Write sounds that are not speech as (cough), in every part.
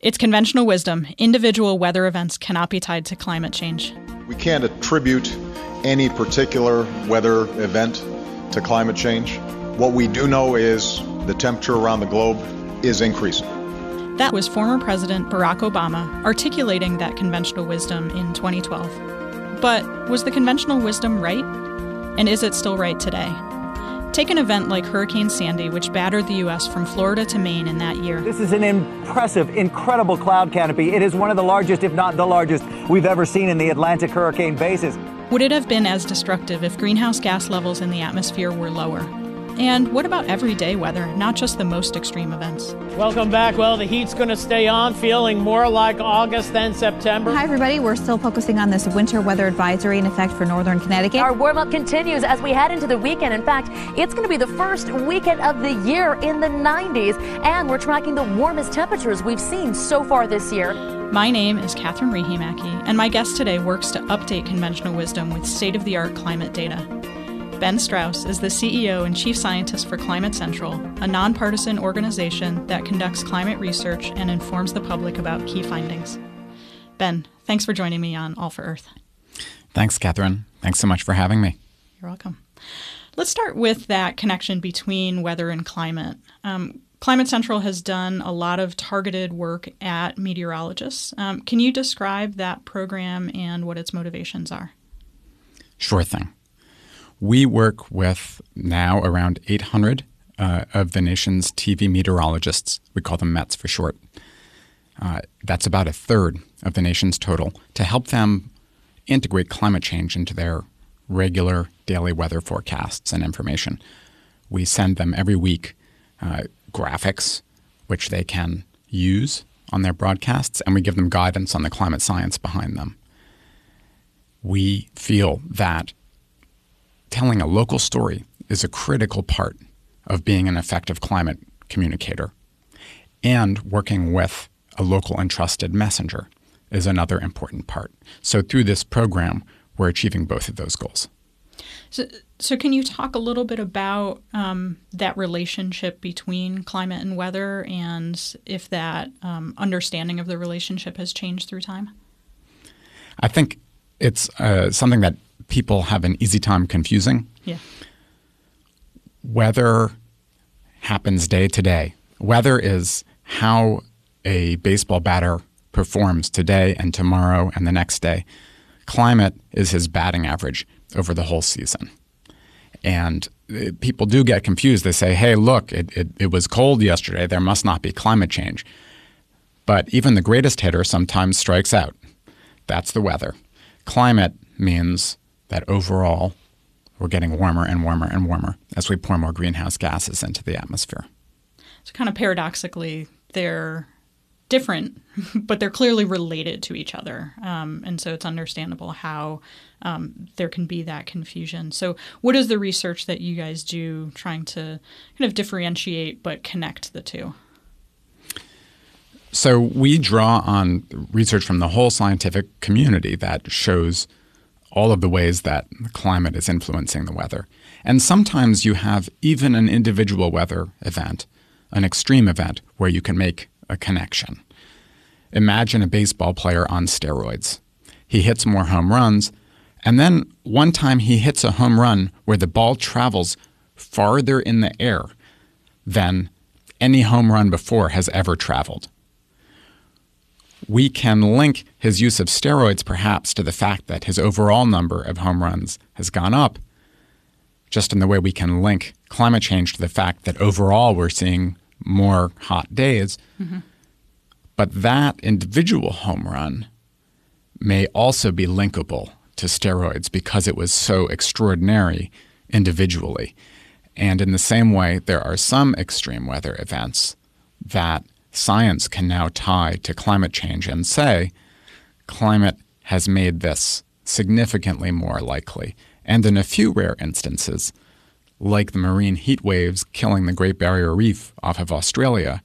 It's conventional wisdom. Individual weather events cannot be tied to climate change. We can't attribute any particular weather event to climate change. What we do know is the temperature around the globe is increasing. That was former President Barack Obama articulating that conventional wisdom in 2012. But was the conventional wisdom right? And is it still right today? Take an event like Hurricane Sandy, which battered the U.S. from Florida to Maine in that year. This is an impressive, incredible cloud canopy. It is one of the largest, if not the largest, we've ever seen in the Atlantic hurricane basin. Would it have been as destructive if greenhouse gas levels in the atmosphere were lower? And what about everyday weather, not just the most extreme events? Welcome back. Well, the heat's going to stay on, feeling more like August than September. Hi, everybody. We're still focusing on this winter weather advisory in effect for northern Connecticut. Our warm up continues as we head into the weekend. In fact, it's going to be the first weekend of the year in the 90s, and we're tracking the warmest temperatures we've seen so far this year. My name is Catherine Riihimaki, and my guest today works to update conventional wisdom with state of the art climate data. Ben Strauss is the CEO and Chief Scientist for Climate Central, a nonpartisan organization that conducts climate research and informs the public about key findings. Ben, thanks for joining me on All for Earth. Thanks, Catherine. Thanks so much for having me. You're welcome. Let's start with that connection between weather and climate. Um, Climate Central has done a lot of targeted work at meteorologists. Um, can you describe that program and what its motivations are? Sure thing. We work with now around 800 uh, of the nation's TV meteorologists. We call them METs for short. Uh, that's about a third of the nation's total to help them integrate climate change into their regular daily weather forecasts and information. We send them every week uh, graphics, which they can use on their broadcasts, and we give them guidance on the climate science behind them. We feel that telling a local story is a critical part of being an effective climate communicator. And working with a local and trusted messenger is another important part. So, through this program, we're achieving both of those goals. So, so can you talk a little bit about um, that relationship between climate and weather and if that um, understanding of the relationship has changed through time? I think it's uh, something that people have an easy time confusing. Yeah. Weather happens day to day. Weather is how a baseball batter performs today and tomorrow and the next day. Climate is his batting average over the whole season. And uh, people do get confused. They say, hey, look, it, it, it was cold yesterday. There must not be climate change. But even the greatest hitter sometimes strikes out. That's the weather. Climate means that overall we're getting warmer and warmer and warmer as we pour more greenhouse gases into the atmosphere. So, kind of paradoxically, they're different, (laughs) but they're clearly related to each other. Um, and so it's understandable how um, there can be that confusion. So, what is the research that you guys do trying to kind of differentiate but connect the two? So, we draw on research from the whole scientific community that shows all of the ways that climate is influencing the weather. And sometimes you have even an individual weather event, an extreme event, where you can make a connection. Imagine a baseball player on steroids. He hits more home runs, and then one time he hits a home run where the ball travels farther in the air than any home run before has ever traveled we can link his use of steroids perhaps to the fact that his overall number of home runs has gone up, just in the way we can link climate change to the fact that overall we're seeing more hot days. Mm-hmm. But that individual home run may also be linkable to steroids because it was so extraordinary individually. And in the same way, there are some extreme weather events that science can now tie to climate change and say climate has made this significantly more likely. And in a few rare instances, like the marine heat waves killing the Great Barrier Reef off of Australia,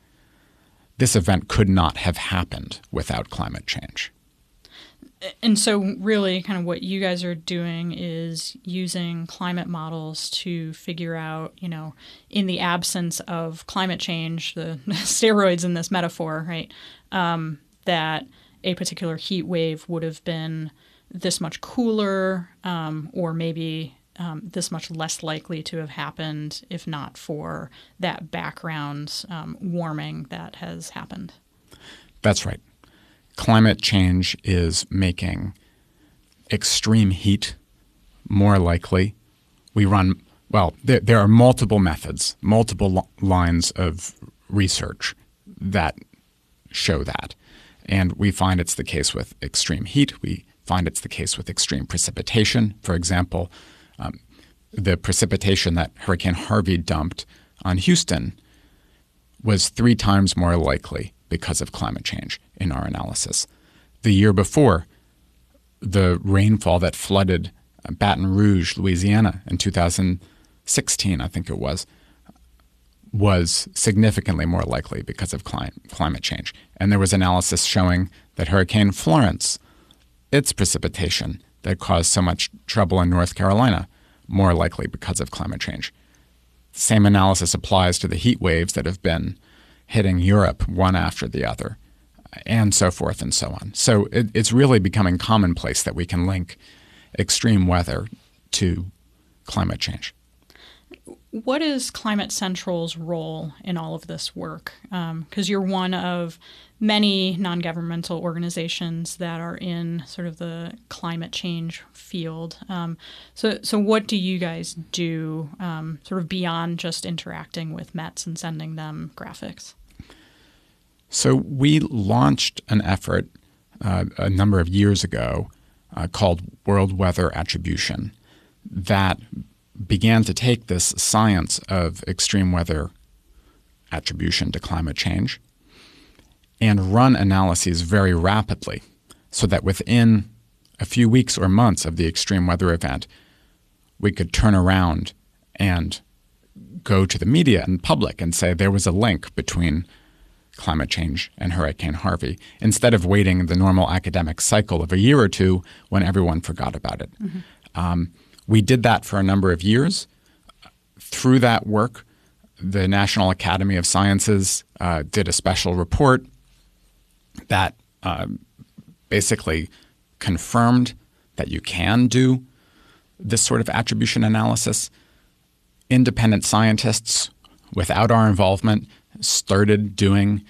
this event could not have happened without climate change. And so really kind of what you guys are doing is using climate models to figure out you know in the absence of climate change the (laughs) steroids in this metaphor right um, that a particular heat wave would have been this much cooler um, or maybe um, this much less likely to have happened if not for that background um, warming that has happened. That's right climate change is making extreme heat more likely. We run, well, there, there are multiple methods, multiple lo- lines of research that show that. And we find it's the case with extreme heat. We find it's the case with extreme precipitation. For example, um, the precipitation that Hurricane Harvey dumped on Houston was three times more likely because of climate change in our analysis. The year before, the rainfall that flooded uh, Baton Rouge, Louisiana in 2016, I think it was, was significantly more likely because of climate change. And there was analysis showing that Hurricane Florence, its precipitation that caused so much trouble in North Carolina, more likely because of climate change. Same analysis applies to the heat waves that have been hitting Europe one after the other, and so forth and so on. So it, it's really becoming commonplace that we can link extreme weather to climate change. What is Climate Central's role in all of this work? Because um, you're one of many non governmental organizations that are in sort of the climate change field. Um, so, so, what do you guys do um, sort of beyond just interacting with METs and sending them graphics? So, we launched an effort uh, a number of years ago uh, called World Weather Attribution that began to take this science of extreme weather attribution to climate change and run analyses very rapidly so that within a few weeks or months of the extreme weather event, we could turn around and go to the media and public and say there was a link between climate change and Hurricane Harvey instead of waiting the normal academic cycle of a year or two when everyone forgot about it. Mm-hmm. Um, we did that for a number of years. Through that work, the National Academy of Sciences uh, did a special report that uh, basically confirmed that you can do this sort of attribution analysis. Independent scientists, without our involvement, started doing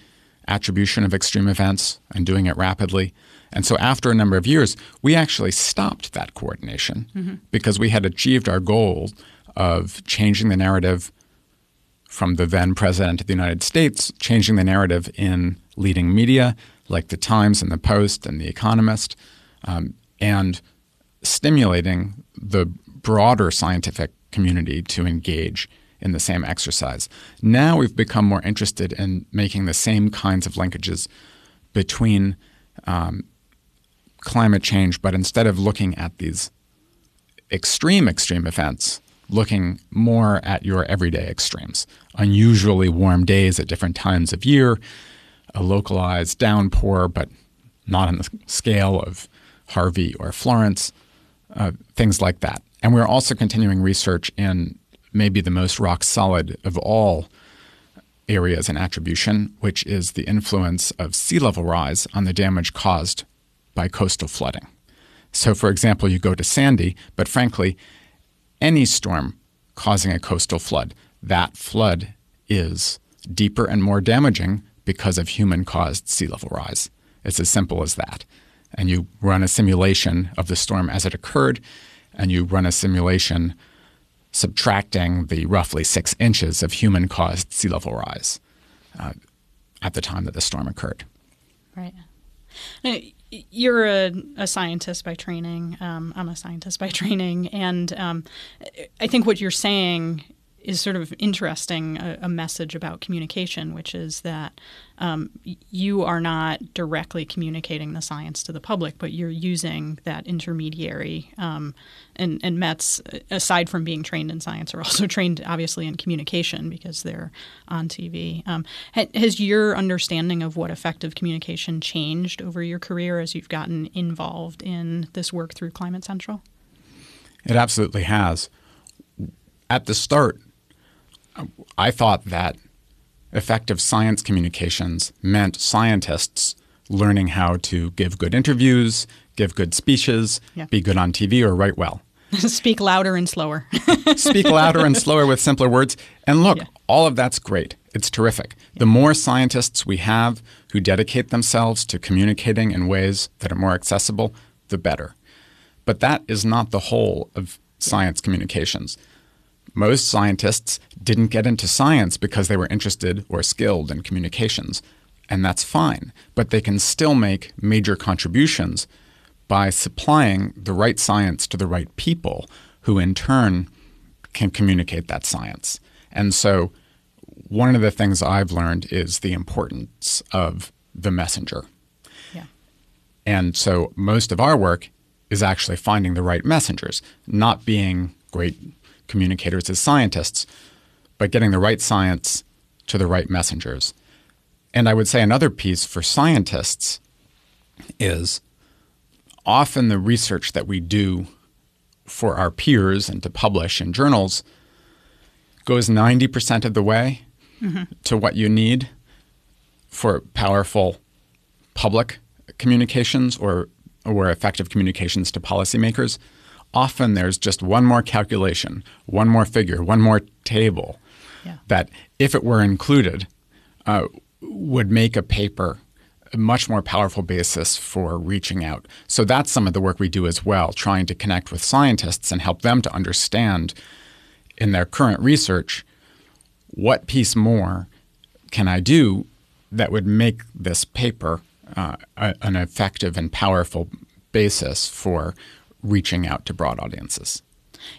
attribution of extreme events and doing it rapidly. And so after a number of years, we actually stopped that coordination mm-hmm. because we had achieved our goal of changing the narrative from the then president of the United States, changing the narrative in leading media like the Times and the Post and the Economist, um, and stimulating the broader scientific community to engage in the same exercise. Now we've become more interested in making the same kinds of linkages between um, climate change, but instead of looking at these extreme, extreme events, looking more at your everyday extremes, unusually warm days at different times of year, a localized downpour, but not on the scale of Harvey or Florence, uh, things like that. And we're also continuing research in maybe the most rock solid of all areas in attribution, which is the influence of sea level rise on the damage caused by coastal flooding. So, for example, you go to Sandy, but frankly, any storm causing a coastal flood, that flood is deeper and more damaging because of human caused sea level rise. It's as simple as that. And you run a simulation of the storm as it occurred, and you run a simulation subtracting the roughly six inches of human caused sea level rise uh, at the time that the storm occurred. Right. You're a, a, scientist by training. Um, I'm a scientist by (laughs) training. And um, I think what you're saying is sort of interesting a, a, message about communication, which is that um, you are not directly communicating the science to the public, but you're using that intermediary. Um, and, and Mets, aside from being trained in science, are also (laughs) trained obviously in communication because they're on TV. Um, has your understanding of what effective communication changed over your career as you've gotten involved in this work through Climate Central? It absolutely has. At the start, I thought that effective science communications meant scientists learning how to give good interviews, give good speeches, yeah. be good on TV, or write well. (laughs) Speak louder and slower. (laughs) Speak louder and slower with simpler words. And look, yeah. all of that's great. It's terrific. Yeah. The more scientists we have who dedicate themselves to communicating in ways that are more accessible, the better. But that is not the whole of science communications. Most scientists didn't get into science because they were interested or skilled in communications, and that's fine. But they can still make major contributions by supplying the right science to the right people who, in turn, can communicate that science. And so, one of the things I've learned is the importance of the messenger. Yeah. And so, most of our work is actually finding the right messengers, not being great communicators as scientists, but getting the right science to the right messengers. And I would say another piece for scientists is often the research that we do for our peers and to publish in journals goes 90% of the way mm-hmm. to what you need for powerful public communications or, or effective communications to policymakers often there's just one more calculation, one more figure, one more table yeah. that, if it were included, uh, would make a paper a much more powerful basis for reaching out. So that's some of the work we do as well, trying to connect with scientists and help them to understand in their current research what piece more can I do that would make this paper uh, a, an effective and powerful basis for reaching out to broad audiences.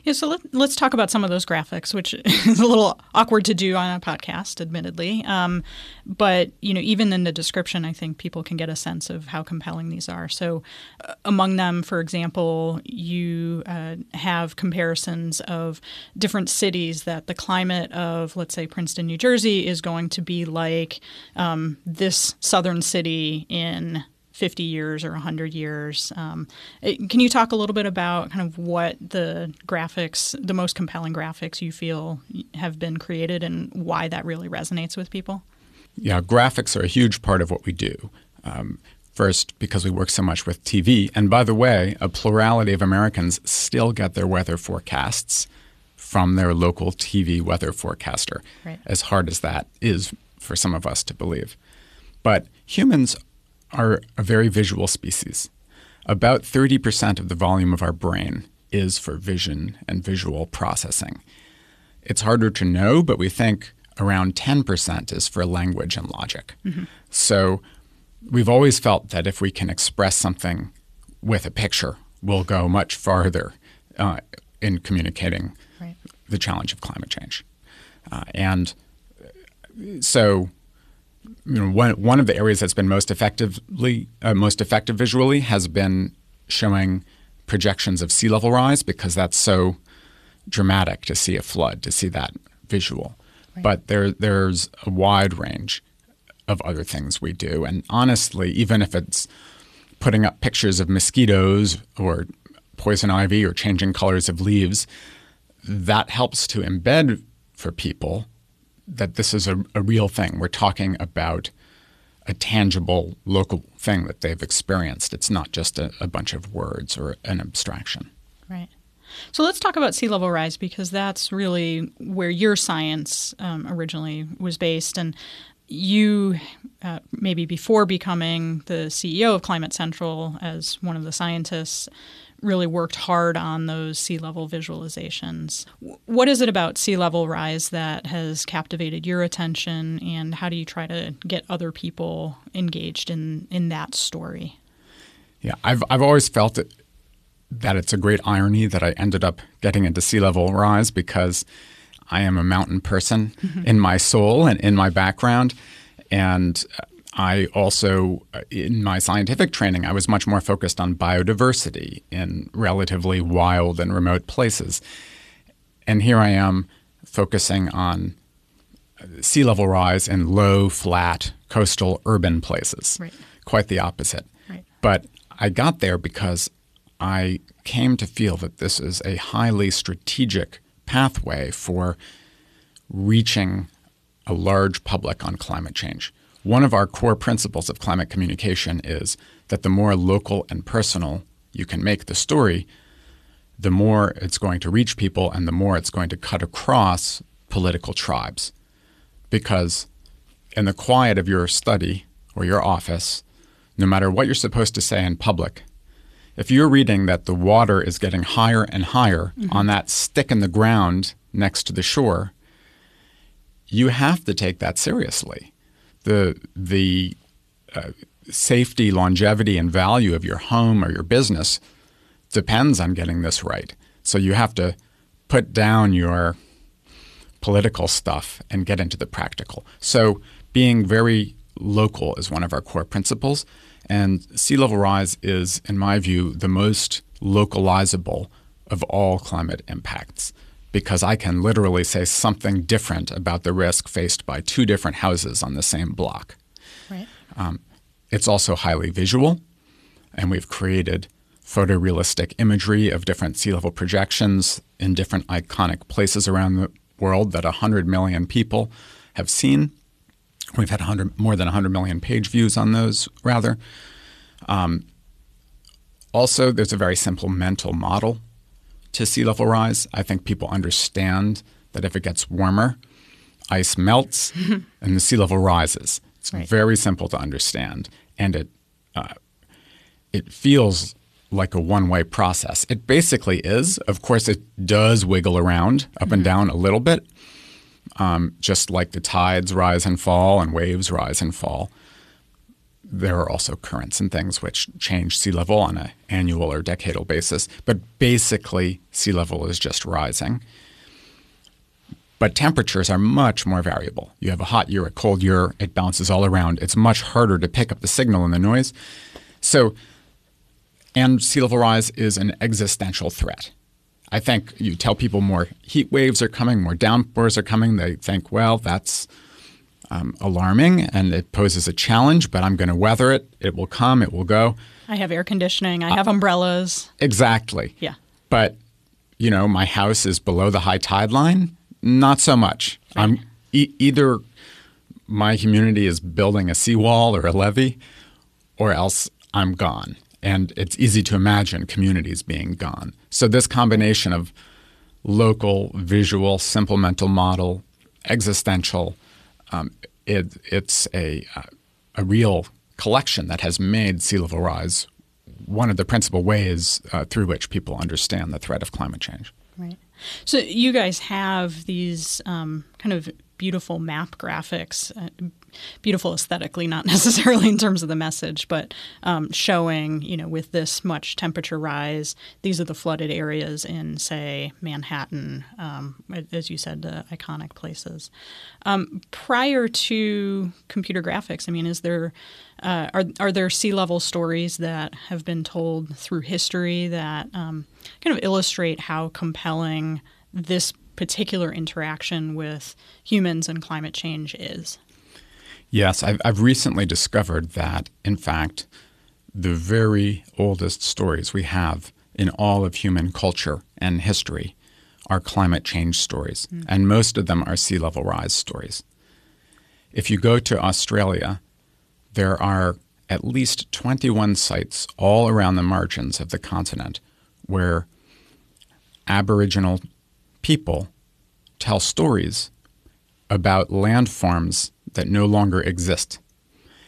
Yeah, so let, us talk about some of those graphics, which (laughs) is a little awkward to do on a podcast, admittedly. Um, but you know, even in the description, I think people can get a sense of how compelling these are. So, uh, among them, for example, you uh, have comparisons of different cities that the climate of, let's say, Princeton, New Jersey, is going to be like um, this southern city in 50 years or 100 years. Um, it, can you talk a little bit about kind of what the graphics, the most compelling graphics you feel have been created and why that really resonates with people? Yeah, graphics are a huge part of what we do. Um, first, because we work so much with TV. And by the way, a plurality of Americans still get their weather forecasts from their local TV weather forecaster, right. as hard as that is for some of us to believe. But humans are a very visual species. About 30% of the volume of our brain is for vision and visual processing. It's harder to know, but we think around 10% is for language and logic. Mm-hmm. So we've always felt that if we can express something with a picture, we'll go much farther uh, in communicating right. the challenge of climate change. Uh, and so you know, one one of the areas that's been most effectively uh, most effective visually has been showing projections of sea level rise because that's so dramatic to see a flood to see that visual. Right. But there there's a wide range of other things we do, and honestly, even if it's putting up pictures of mosquitoes or poison ivy or changing colors of leaves, that helps to embed for people that this is a, a real thing. We're talking about a tangible local thing that they've experienced. It's not just a, a, bunch of words or an abstraction. Right. So let's talk about sea level rise because that's really where your science um, originally was based. And you, uh, maybe before becoming the CEO of Climate Central as one of the scientists, really worked hard on those sea level visualizations. What is it about sea level rise that has captivated your attention, and how do you try to get other people engaged in, in that story? Yeah, I've, I've always felt it, that it's a great irony that I ended up getting into sea level rise because I am a mountain person mm-hmm. in my soul and in my background. And uh, I also, uh, in my scientific training, I was much more focused on biodiversity in relatively wild and remote places. And here I am focusing on sea level rise in low, flat, coastal, urban places. Right. Quite the opposite. Right. But I got there because I came to feel that this is a highly strategic pathway for reaching a large public on climate change. One of our core principles of climate communication is that the more local and personal you can make the story, the more it's going to reach people and the more it's going to cut across political tribes. Because in the quiet of your study or your office, no matter what you're supposed to say in public, if you're reading that the water is getting higher and higher mm-hmm. on that stick in the ground next to the shore, you have to take that seriously. The the uh, safety, longevity, and value of your home or your business depends on getting this right. So you have to put down your political stuff and get into the practical. So being very local is one of our core principles. And sea level rise is, in my view, the most localizable of all climate impacts because I can literally say something different about the risk faced by two different houses on the same block. Right. Um, it's also highly visual, and we've created photorealistic imagery of different sea level projections in different iconic places around the world that 100 million people have seen. We've had 100, more than 100 million page views on those, rather. Um, also, there's a very simple mental model to sea level rise. I think people understand that if it gets warmer, ice melts (laughs) and the sea level rises. It's Right. very simple to understand, and it uh, it feels like a one way process. It basically is. Of course, it does wiggle around up and down a little bit, um, just like the tides rise and fall and waves rise and fall. There are also currents and things which change sea level on an annual or decadal basis, but basically, sea level is just rising. But temperatures are much more variable. You have a hot year, a cold year, it bounces all around. It's much harder to pick up the signal and the noise. So, and sea level rise is an existential threat. I think you tell people more heat waves are coming, more downpours are coming. They think, well, that's um, alarming and it poses a challenge, but I'm going to weather it. It will come, it will go. I have air conditioning. I have umbrellas. Exactly. Yeah. But, you know, my house is below the high tide line. Not so much. I'm e- either my community is building a seawall or a levee, or else I'm gone. And it's easy to imagine communities being gone. So this combination of local, visual, simple mental model, existential, um, it, it's a, uh, a real collection that has made sea level rise one of the principal ways uh, through which people understand the threat of climate change. Right. So you guys have these um, kind of beautiful map graphics, uh, beautiful aesthetically, not (laughs) necessarily in terms of the message, but um, showing, you know, with this much temperature rise, these are the flooded areas in, say, Manhattan, um, as you said, the iconic places. Um, prior to computer graphics, I mean, is there uh, are are there sea level stories that have been told through history that um, kind of illustrate how compelling this particular interaction with humans and climate change is? Yes, I've, I've recently discovered that, in fact, the very oldest stories we have in all of human culture and history are climate change stories, hmm. and most of them are sea level rise stories. If you go to Australia, there are at least 21 sites all around the margins of the continent where Aboriginal people tell stories about landforms that no longer exist.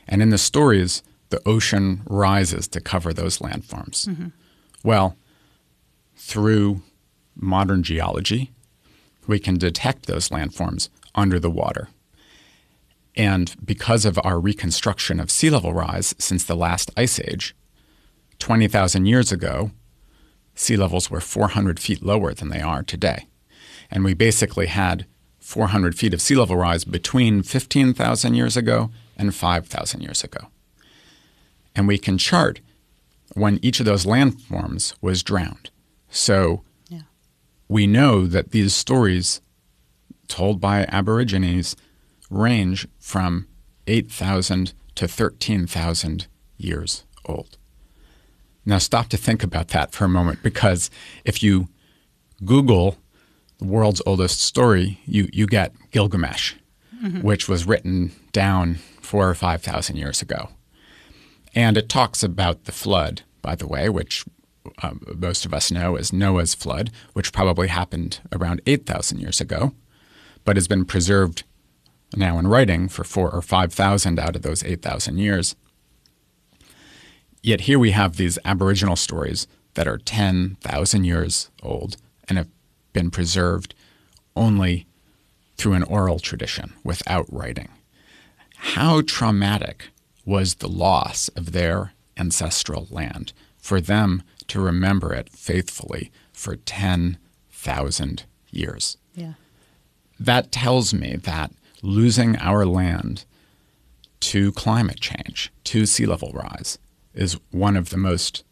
And in the stories, the ocean rises to cover those landforms. Mm-hmm. Well, through modern geology, we can detect those landforms under the water. And because of our reconstruction of sea level rise since the last ice age, 20,000 years ago, sea levels were 400 feet lower than they are today. And we basically had 400 feet of sea level rise between 15,000 years ago and 5,000 years ago. And we can chart when each of those landforms was drowned. So Yeah. we know that these stories told by Aborigines range from 8,000 to 13,000 years old. Now, stop to think about that for a moment because if you Google the world's oldest story, you, you get Gilgamesh, which was written down four or 5,000 years ago. And it talks about the flood, by the way, which um, most of us know as Noah's flood, which probably happened around 8,000 years ago, but has been preserved now in writing for four or 5,000 out of those 8,000 years. Yet here we have these Aboriginal stories that are 10,000 years old and have been preserved only through an oral tradition without writing. How traumatic was the loss of their ancestral land for them to remember it faithfully for 10,000 years? Yeah. That tells me that losing our land to climate change, to sea level rise, is one of the most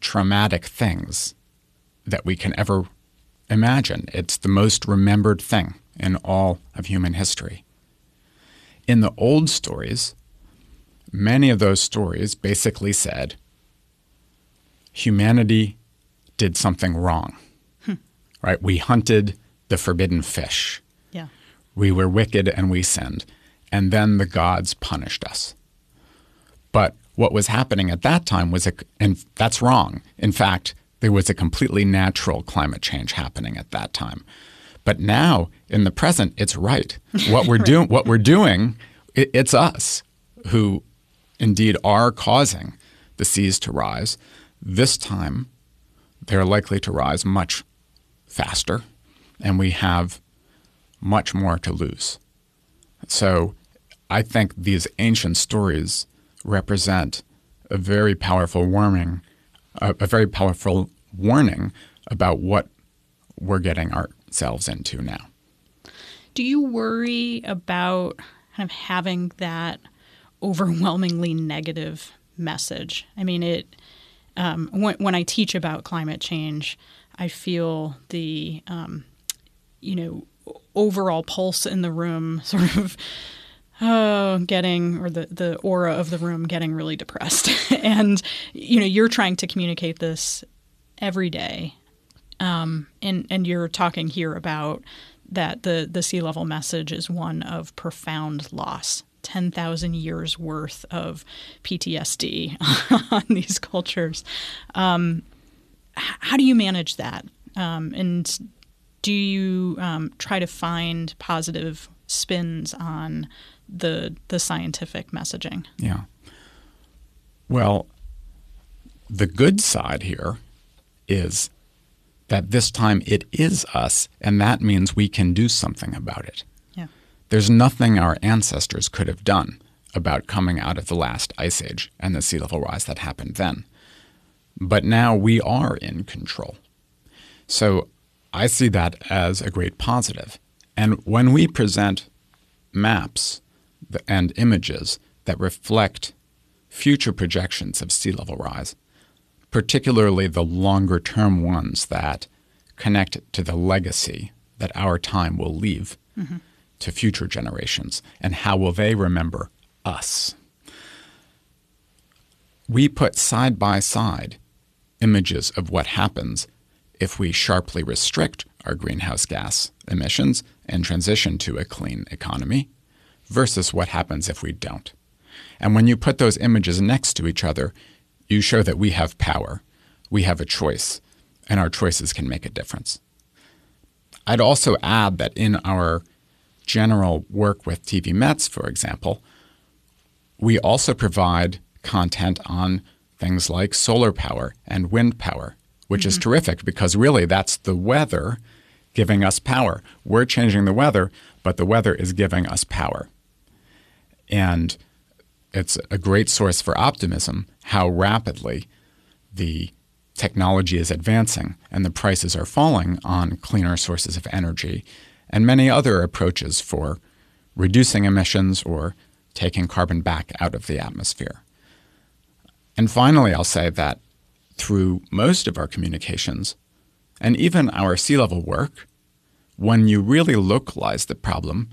traumatic things that we can ever imagine. It's the most remembered thing in all of human history. In the old stories, many of those stories basically said humanity did something wrong. Hmm. Right? We hunted the forbidden fish. Yeah. We were wicked and we sinned. And then the gods punished us. But what was happening at that time was, a, and that's wrong. In fact, there was a completely natural climate change happening at that time. But now, in the present, it's right. (laughs) What we're doing, what we're doing, it, it's us who, indeed, are causing the seas to rise. This time, they're likely to rise much faster, and we have much more to lose. So, I think these ancient stories represent a very powerful warning, a, a very powerful warning about what we're getting ourselves into now. Do you worry about kind of having that overwhelmingly negative message? I mean, it. Um, when, when I teach about climate change, I feel the, um, you know, overall pulse in the room (laughs) sort of oh, getting or the the aura of the room getting really depressed, (laughs) and you know, you're trying to communicate this every day, um, and and you're talking here about that the the sea level message is one of profound loss. 10,000 years worth of PTSD (laughs) on these cultures. Um, how do you manage that? Um, and do you um, try to find positive spins on the the scientific messaging? Yeah. Well, the good side here is that this time it is us, and that means we can do something about it. Yeah. There's nothing our ancestors could have done about coming out of the last ice age and the sea level rise that happened then. But now we are in control. So I see that as a great positive. And when we present maps and images that reflect future projections of sea level rise, particularly the longer term ones that connect to the legacy that our time will leave mm-hmm. to future generations and how will they remember us. We put side by side images of what happens if we sharply restrict our greenhouse gas emissions and transition to a clean economy versus what happens if we don't. And when you put those images next to each other, you show that we have power, we have a choice, and our choices can make a difference. I'd also add that in our general work with TV Mets, for example, we also provide content on things like solar power and wind power, which is mm-hmm. terrific because really that's the weather giving us power. We're changing the weather, but the weather is giving us power. And it's a great source for optimism how rapidly the technology is advancing and the prices are falling on cleaner sources of energy and many other approaches for reducing emissions or taking carbon back out of the atmosphere. And finally, I'll say that through most of our communications and even our sea level work, when you really localize the problem,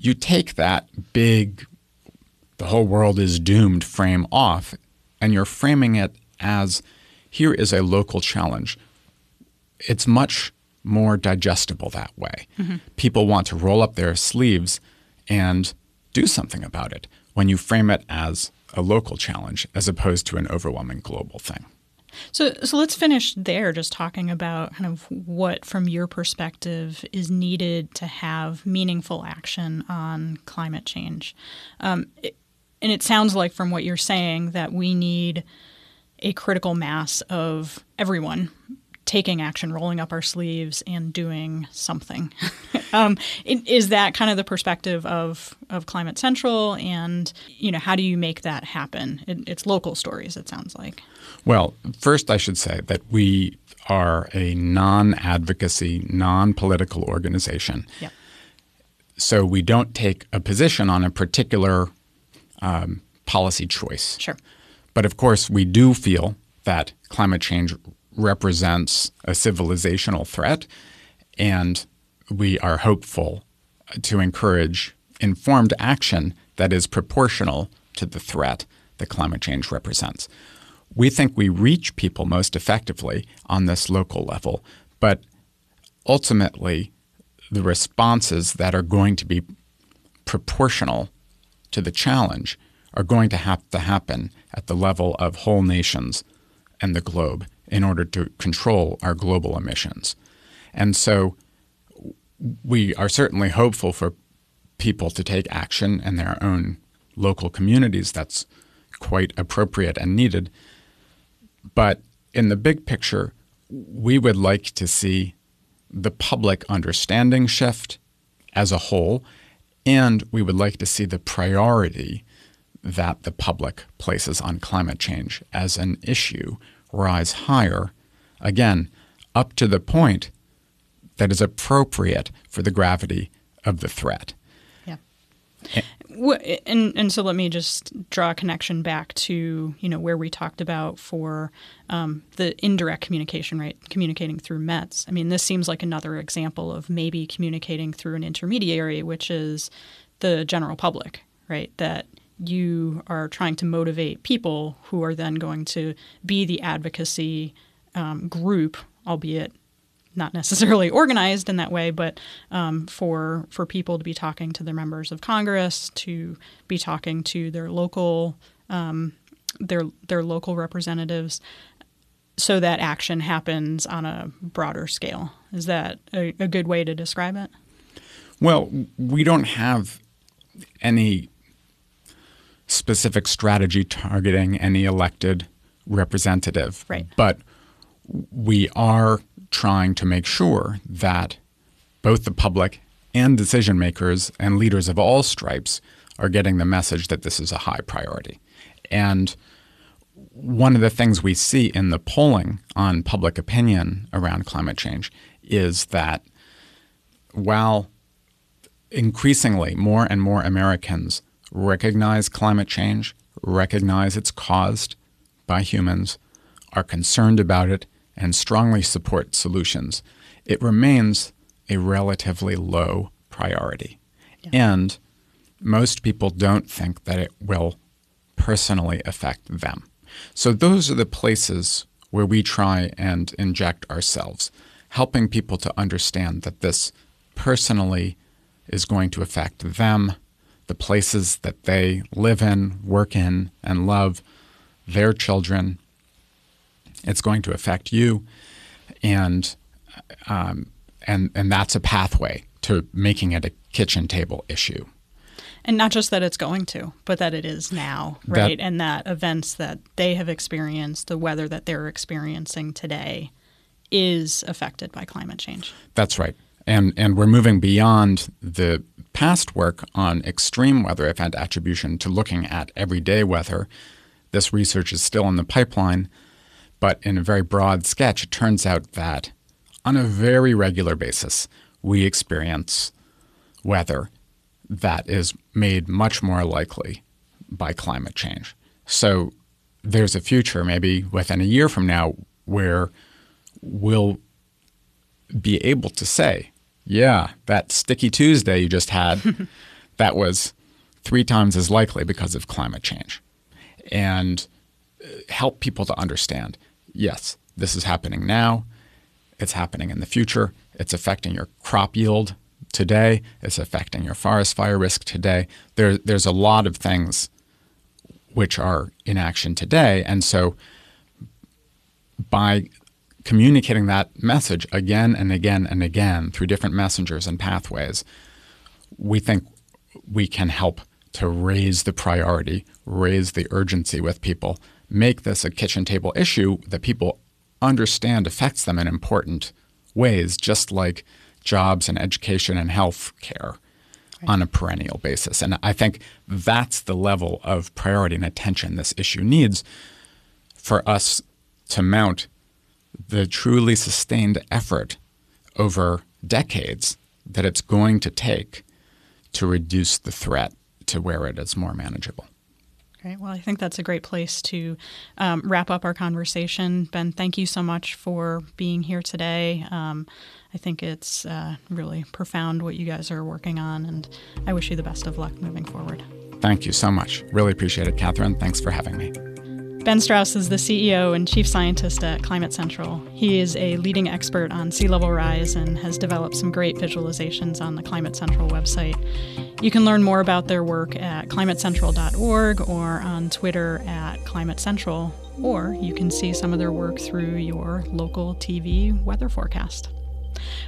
you take that big, the whole world is doomed frame off, and you're framing it as here is a local challenge. It's much more digestible that way. Mm-hmm. People want to roll up their sleeves and do something about it when you frame it as a local challenge as opposed to an overwhelming global thing. So, so let's finish there, just talking about kind of what, from your perspective, is needed to have meaningful action on climate change. Um, it, and it sounds like, from what you're saying, that we need a critical mass of everyone taking action, rolling up our sleeves, and doing something. (laughs) um, is that kind of the perspective of of Climate Central? And you know, how do you make that happen? It, it's local stories. It sounds like. Well, first, I should say that we are a non-advocacy, non-political organization. Yep. So we don't take a position on a particular um, policy choice. Sure. But of course, we do feel that climate change represents a civilizational threat, and we are hopeful to encourage informed action that is proportional to the threat that climate change represents. We think we reach people most effectively on this local level, but ultimately, the responses that are going to be proportional to the challenge are going to have to happen at the level of whole nations and the globe in order to control our global emissions. And so we are certainly hopeful for people to take action in their own local communities. That's quite appropriate and needed. But in the big picture, we would like to see the public understanding shift as a whole, and we would like to see the priority that the public places on climate change as an issue rise higher, again, up to the point that is appropriate for the gravity of the threat. Yeah. And, and so let me just draw a connection back to you know where we talked about for um, the indirect communication right communicating through METS. I mean this seems like another example of maybe communicating through an intermediary, which is the general public, right? That you are trying to motivate people who are then going to be the advocacy um, group, albeit not necessarily (laughs) organized in that way, but um, for for people to be talking to their members of Congress, to be talking to their local um, their their local representatives, so that action happens on a broader scale. Is that a, a good way to describe it? Well, we don't have any specific strategy targeting any elected representative. Right. But we are trying to make sure that both the public and decision makers and leaders of all stripes are getting the message that this is a high priority. And one of the things we see in the polling on public opinion around climate change is that while increasingly more and more Americans recognize climate change, recognize it's caused by humans, are concerned about it, and strongly support solutions, it remains a relatively low priority. Yeah. And most people don't think that it will personally affect them. So those are the places where we try and inject ourselves, helping people to understand that this personally is going to affect them the places that they live in, work in, and love, their children. It's going to affect you, and um, and and that's a pathway to making it a kitchen table issue. And not just that it's going to, but that it is now, right? That, and that events that they have experienced, the weather that they're experiencing today, is affected by climate change. That's right. And, and we're moving beyond the past work on extreme weather event attribution to looking at everyday weather. This research is still in the pipeline, But in a very broad sketch, it turns out that on a very regular basis, we experience weather that is made much more likely by climate change. So there's a future, maybe within a year from now, where we'll be able to say, yeah, that sticky Tuesday you just had, (laughs) that was three times as likely because of climate change. And uh, help people to understand yes, this is happening now, it's happening in the future, it's affecting your crop yield today, it's affecting your forest fire risk today. There, there's a lot of things which are in action today. And so by communicating that message again and again and again through different messengers and pathways, we think we can help to raise the priority, raise the urgency with people, make this a kitchen table issue that people understand affects them in important ways, just like jobs and education and health care right. on a perennial basis. And I think that's the level of priority and attention this issue needs for us to mount the truly sustained effort over decades that it's going to take to reduce the threat to where it is more manageable. Great. Well, I think that's a great place to um, wrap up our conversation. Ben, thank you so much for being here today. Um, I think it's uh, really profound what you guys are working on, and I wish you the best of luck moving forward. Thank you so much. Really appreciate it, Catherine. Thanks for having me. Ben Strauss is the CEO and chief scientist at Climate Central. He is a leading expert on sea level rise and has developed some great visualizations on the Climate Central website. You can learn more about their work at climatecentral.org or on Twitter at Climate Central, or you can see some of their work through your local TV weather forecast.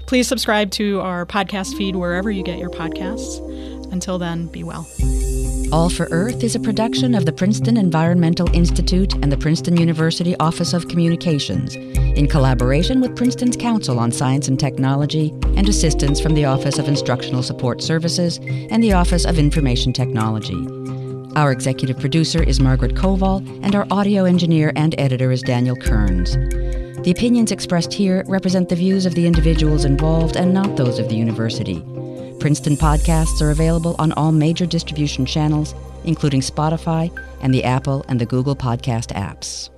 Please subscribe to our podcast feed wherever you get your podcasts. Until then, be well. All for Earth is a production of the Princeton Environmental Institute and the Princeton University Office of Communications, in collaboration with Princeton's Council on Science and Technology and assistance from the Office of Instructional Support Services and the Office of Information Technology. Our executive producer is Margaret Koval, and our audio engineer and editor is Daniel Kearns. The opinions expressed here represent the views of the individuals involved and not those of the university. Princeton podcasts are available on all major distribution channels, including Spotify and the Apple and the Google podcast apps.